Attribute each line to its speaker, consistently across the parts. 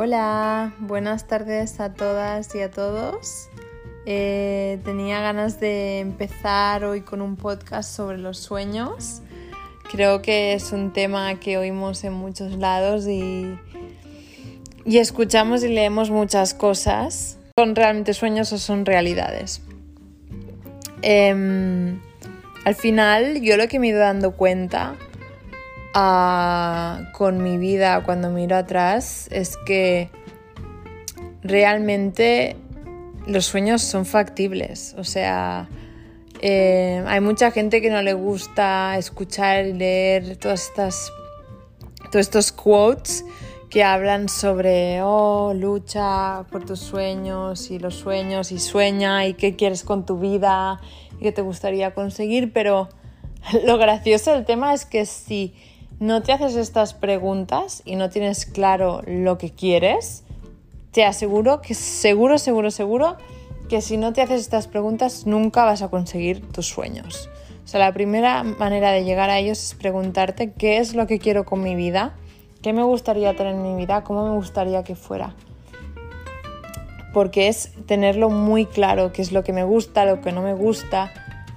Speaker 1: Hola, buenas tardes a todas y a todos. Eh, tenía ganas de empezar hoy con un podcast sobre los sueños. Creo que es un tema que oímos en muchos lados y, y escuchamos y leemos muchas cosas. ¿Son realmente sueños o son realidades? Em, al final, yo lo que me he ido dando cuenta con mi vida cuando miro atrás es que realmente los sueños son factibles. O sea, eh, hay mucha gente que no le gusta escuchar y leer todas estas, todos estos quotes que hablan sobre, oh, lucha por tus sueños y los sueños y sueña y qué quieres con tu vida y qué te gustaría conseguir, pero lo gracioso del tema es que si no te haces estas preguntas y no tienes claro lo que quieres, te aseguro que seguro, seguro, seguro que si no te haces estas preguntas nunca vas a conseguir tus sueños. O sea, la primera manera de llegar a ellos es preguntarte qué es lo que quiero con mi vida, qué me gustaría tener en mi vida, cómo me gustaría que fuera. Porque es tenerlo muy claro, qué es lo que me gusta, lo que no me gusta,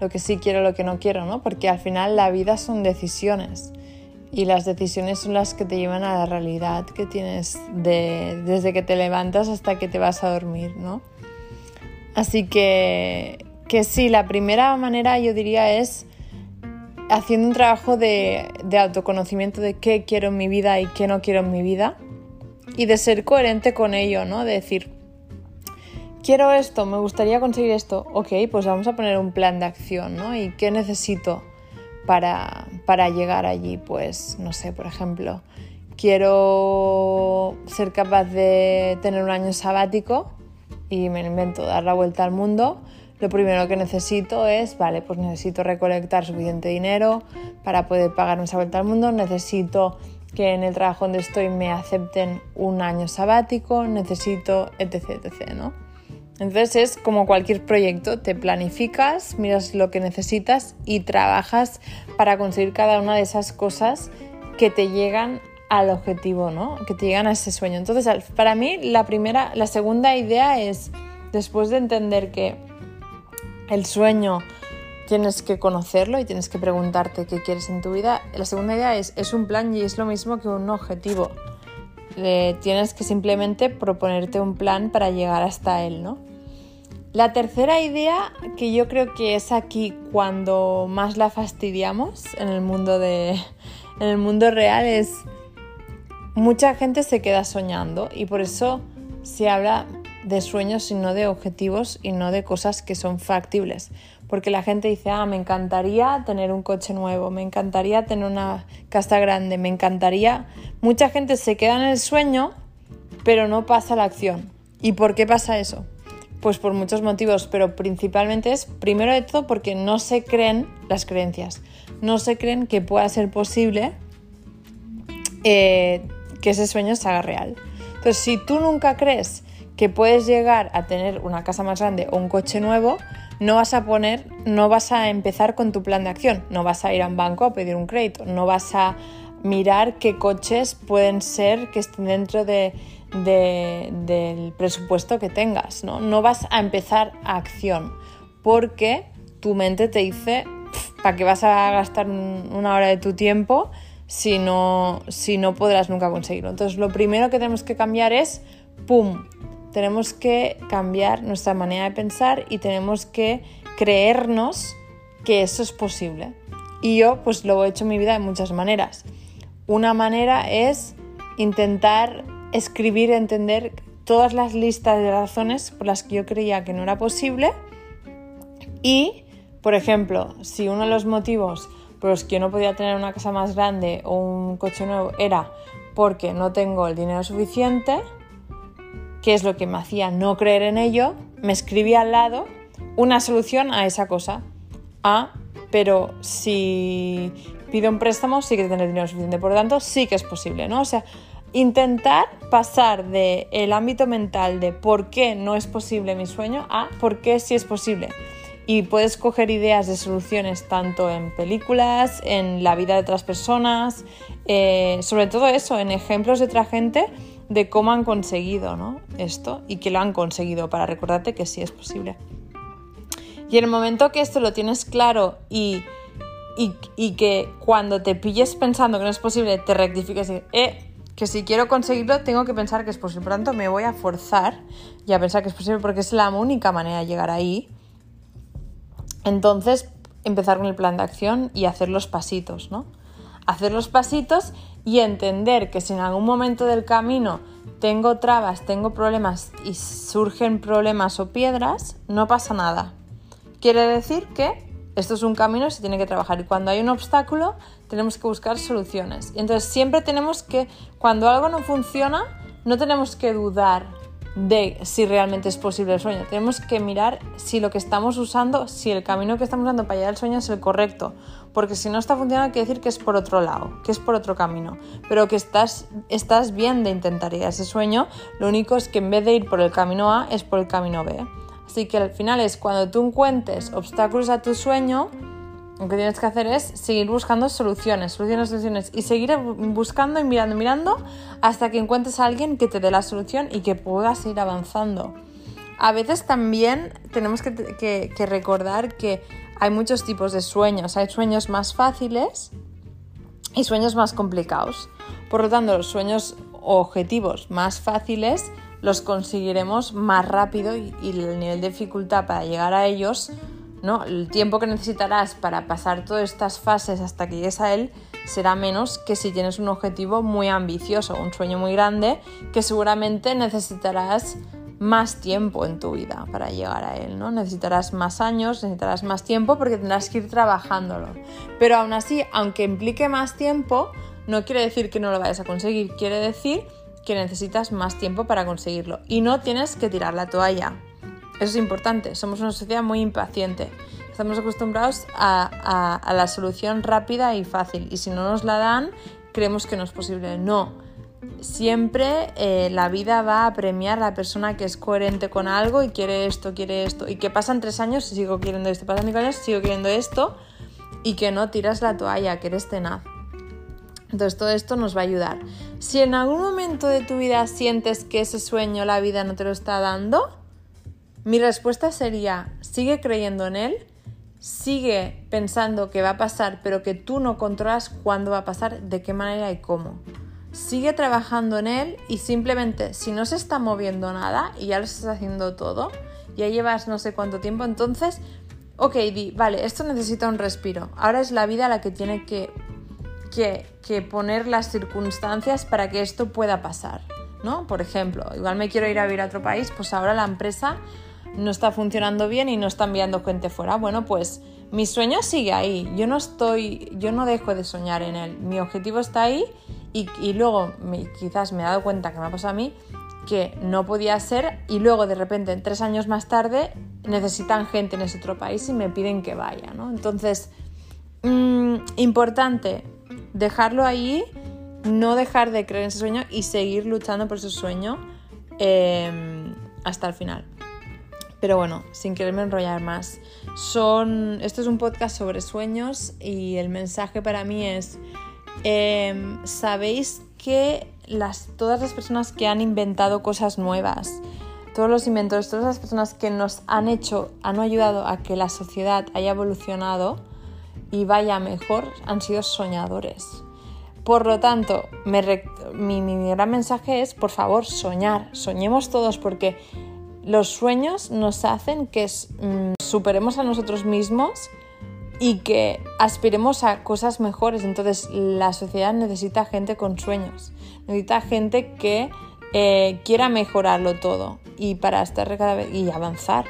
Speaker 1: lo que sí quiero, lo que no quiero, ¿no? Porque al final la vida son decisiones y las decisiones son las que te llevan a la realidad que tienes desde que te levantas hasta que te vas a dormir, ¿no? Así que, que sí, la primera manera yo diría es haciendo un trabajo de, de autoconocimiento de qué quiero en mi vida y qué no quiero en mi vida y de ser coherente con ello, ¿no? De decir, quiero esto, me gustaría conseguir esto, ok, pues vamos a poner un plan de acción, ¿no? ¿Y qué necesito? para, para llegar allí. Pues, no sé, por ejemplo, quiero ser capaz de tener un año sabático y me invento dar la vuelta al mundo, lo primero que necesito es, vale, pues necesito recolectar suficiente dinero para poder pagar esa vuelta al mundo, necesito que en el trabajo donde estoy me acepten un año sabático, necesito etc, etc, ¿no? Entonces es como cualquier proyecto, te planificas, miras lo que necesitas y trabajas para conseguir cada una de esas cosas que te llegan al objetivo, ¿no? Que te llegan a ese sueño. Entonces, para mí la primera, la segunda idea es después de entender que el sueño tienes que conocerlo y tienes que preguntarte qué quieres en tu vida. La segunda idea es es un plan y es lo mismo que un objetivo tienes que simplemente proponerte un plan para llegar hasta él, ¿no? La tercera idea, que yo creo que es aquí cuando más la fastidiamos en el mundo, de, en el mundo real, es mucha gente se queda soñando y por eso se habla de sueños y no de objetivos y no de cosas que son factibles porque la gente dice, ah, me encantaría tener un coche nuevo, me encantaría tener una casa grande, me encantaría... Mucha gente se queda en el sueño, pero no pasa la acción. ¿Y por qué pasa eso? Pues por muchos motivos, pero principalmente es, primero de todo, porque no se creen las creencias, no se creen que pueda ser posible eh, que ese sueño se haga real. Entonces, si tú nunca crees que puedes llegar a tener una casa más grande o un coche nuevo, no vas a poner, no vas a empezar con tu plan de acción, no vas a ir a un banco a pedir un crédito, no vas a mirar qué coches pueden ser que estén dentro de, del presupuesto que tengas, ¿no? No vas a empezar a acción porque tu mente te dice, ¿para qué vas a gastar una hora de tu tiempo si no, si no podrás nunca conseguirlo? Entonces lo primero que tenemos que cambiar es, ¡pum!, tenemos que cambiar nuestra manera de pensar y tenemos que creernos que eso es posible. Y yo pues lo he hecho en mi vida de muchas maneras. Una manera es intentar escribir, entender todas las listas de razones por las que yo creía que no era posible y, por ejemplo, si uno de los motivos por los que yo no podía tener una casa más grande o un coche nuevo era porque no tengo el dinero suficiente, qué es lo que me hacía no creer en ello, me escribía al lado una solución a esa cosa. Ah, pero si pido un préstamo sí que tener dinero suficiente, por lo tanto sí que es posible, ¿no? O sea, intentar pasar del el ámbito mental de por qué no es posible mi sueño a por qué sí es posible. Y puedes coger ideas de soluciones tanto en películas, en la vida de otras personas, eh, sobre todo eso, en ejemplos de otra gente de cómo han conseguido ¿no? esto y que lo han conseguido para recordarte que sí es posible. Y en el momento que esto lo tienes claro y, y, que cuando te pilles pensando que no es posible, te rectifiques y eh, que si quiero conseguirlo tengo que pensar que es posible. Por lo tanto, me voy a forzar y a pensar que es posible porque es la única manera de llegar ahí. Entonces, empezar con el plan de acción y hacer los pasitos, ¿no? Hacer los pasitos y entender que si en algún momento del camino tengo trabas, tengo problemas y surgen problemas o piedras, no pasa nada. Quiere decir que esto es un camino se tiene que trabajar y cuando hay un obstáculo tenemos que buscar soluciones. Y entonces siempre tenemos que, cuando algo no funciona, no tenemos que dudar de si realmente es posible el sueño. Tenemos que mirar si lo que estamos usando, si el camino que estamos usando para llegar al sueño es el correcto. Porque si no está funcionando, quiere decir que es por otro lado, que es por otro camino. Pero que estás, estás bien de intentar llegar a ese sueño. Lo único es que en vez de ir por el camino A, es por el camino B. Así que al final es cuando tú encuentres obstáculos a tu sueño, lo que tienes que hacer es seguir buscando soluciones, soluciones, soluciones y seguir buscando y mirando, mirando hasta que encuentres a alguien que te dé la solución y que puedas ir avanzando. A veces también tenemos que, recordar que hay muchos tipos de sueños. Hay sueños más fáciles y sueños más complicados. Por lo tanto, los sueños objetivos más fáciles los conseguiremos más rápido y, el nivel de dificultad para llegar a ellos el tiempo que necesitarás para pasar todas estas fases hasta que llegues a él será menos que si tienes un objetivo muy ambicioso, un sueño muy grande, que seguramente necesitarás más tiempo en tu vida para llegar a él, ¿no? Necesitarás más años, necesitarás más tiempo porque tendrás que ir trabajándolo. Pero aún así, aunque implique más tiempo, no quiere decir que no lo vayas a conseguir, quiere decir que necesitas más tiempo para conseguirlo y no tienes que tirar la toalla. Eso es importante, somos una sociedad muy impaciente. Estamos acostumbrados a, la solución rápida y fácil y si no nos la dan, creemos que no es posible. No, siempre eh, la vida va a premiar a la persona que es coherente con algo y quiere esto, quiere esto, y que pasan tres años y sigo queriendo esto, pasan cinco años sigo queriendo esto, y que no tiras la toalla, que eres tenaz. Entonces todo esto nos va a ayudar. Si en algún momento de tu vida sientes que ese sueño la vida no te lo está dando, mi respuesta sería, sigue creyendo en él, sigue pensando que va a pasar, pero que tú no controlas cuándo va a pasar, de qué manera y cómo. Sigue trabajando en él y simplemente si no se está moviendo nada y ya lo estás haciendo todo, ya llevas no sé cuánto tiempo, entonces, ok, di, vale, esto necesita un respiro. Ahora es la vida la que tiene que, que, que poner las circunstancias para que esto pueda pasar. ¿no? Por ejemplo, igual me quiero ir a vivir a otro país, pues ahora la empresa no está funcionando bien y no está enviando gente fuera. Bueno, pues mi sueño sigue ahí. Yo no estoy, yo no dejo de soñar en él. Mi objetivo está ahí y, luego quizás me he dado cuenta que me ha pasado a mí que no podía ser y luego de repente tres años más tarde necesitan gente en ese otro país y me piden que vaya, ¿no? Entonces, mm, importante dejarlo ahí, no dejar de creer en ese sueño y seguir luchando por ese sueño em, hasta el final. Pero bueno, sin quererme enrollar más, son, esto es un podcast sobre sueños y el mensaje para mí es, em, sabéis que las, todas las personas que han inventado cosas nuevas, todos los inventores, todas las personas que nos han hecho, han ayudado a que la sociedad haya evolucionado y vaya mejor, han sido soñadores. Por lo tanto, mi, mi gran mensaje es, por favor, soñar, soñemos todos porque los sueños nos hacen que mm, superemos a nosotros mismos y que aspiremos a cosas mejores. Entonces la sociedad necesita gente con sueños, necesita gente que eh, quiera mejorarlo todo y para estar y avanzar.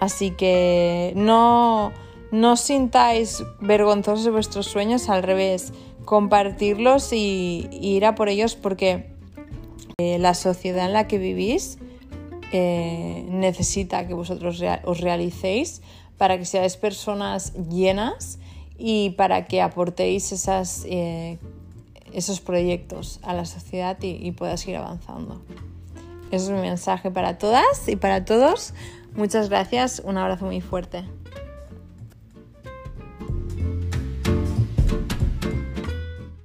Speaker 1: Así que no, no sintáis vergonzosos de vuestros sueños, al revés, compartirlos y, ir a por ellos porque eh, la sociedad en la que vivís eh, necesita que vosotros os realicéis para que seáis personas llenas y para que aportéis esas, eh, esos proyectos a la sociedad y, y puedas ir avanzando. Ese es mi mensaje para todas y para todos. Muchas gracias, un abrazo muy fuerte.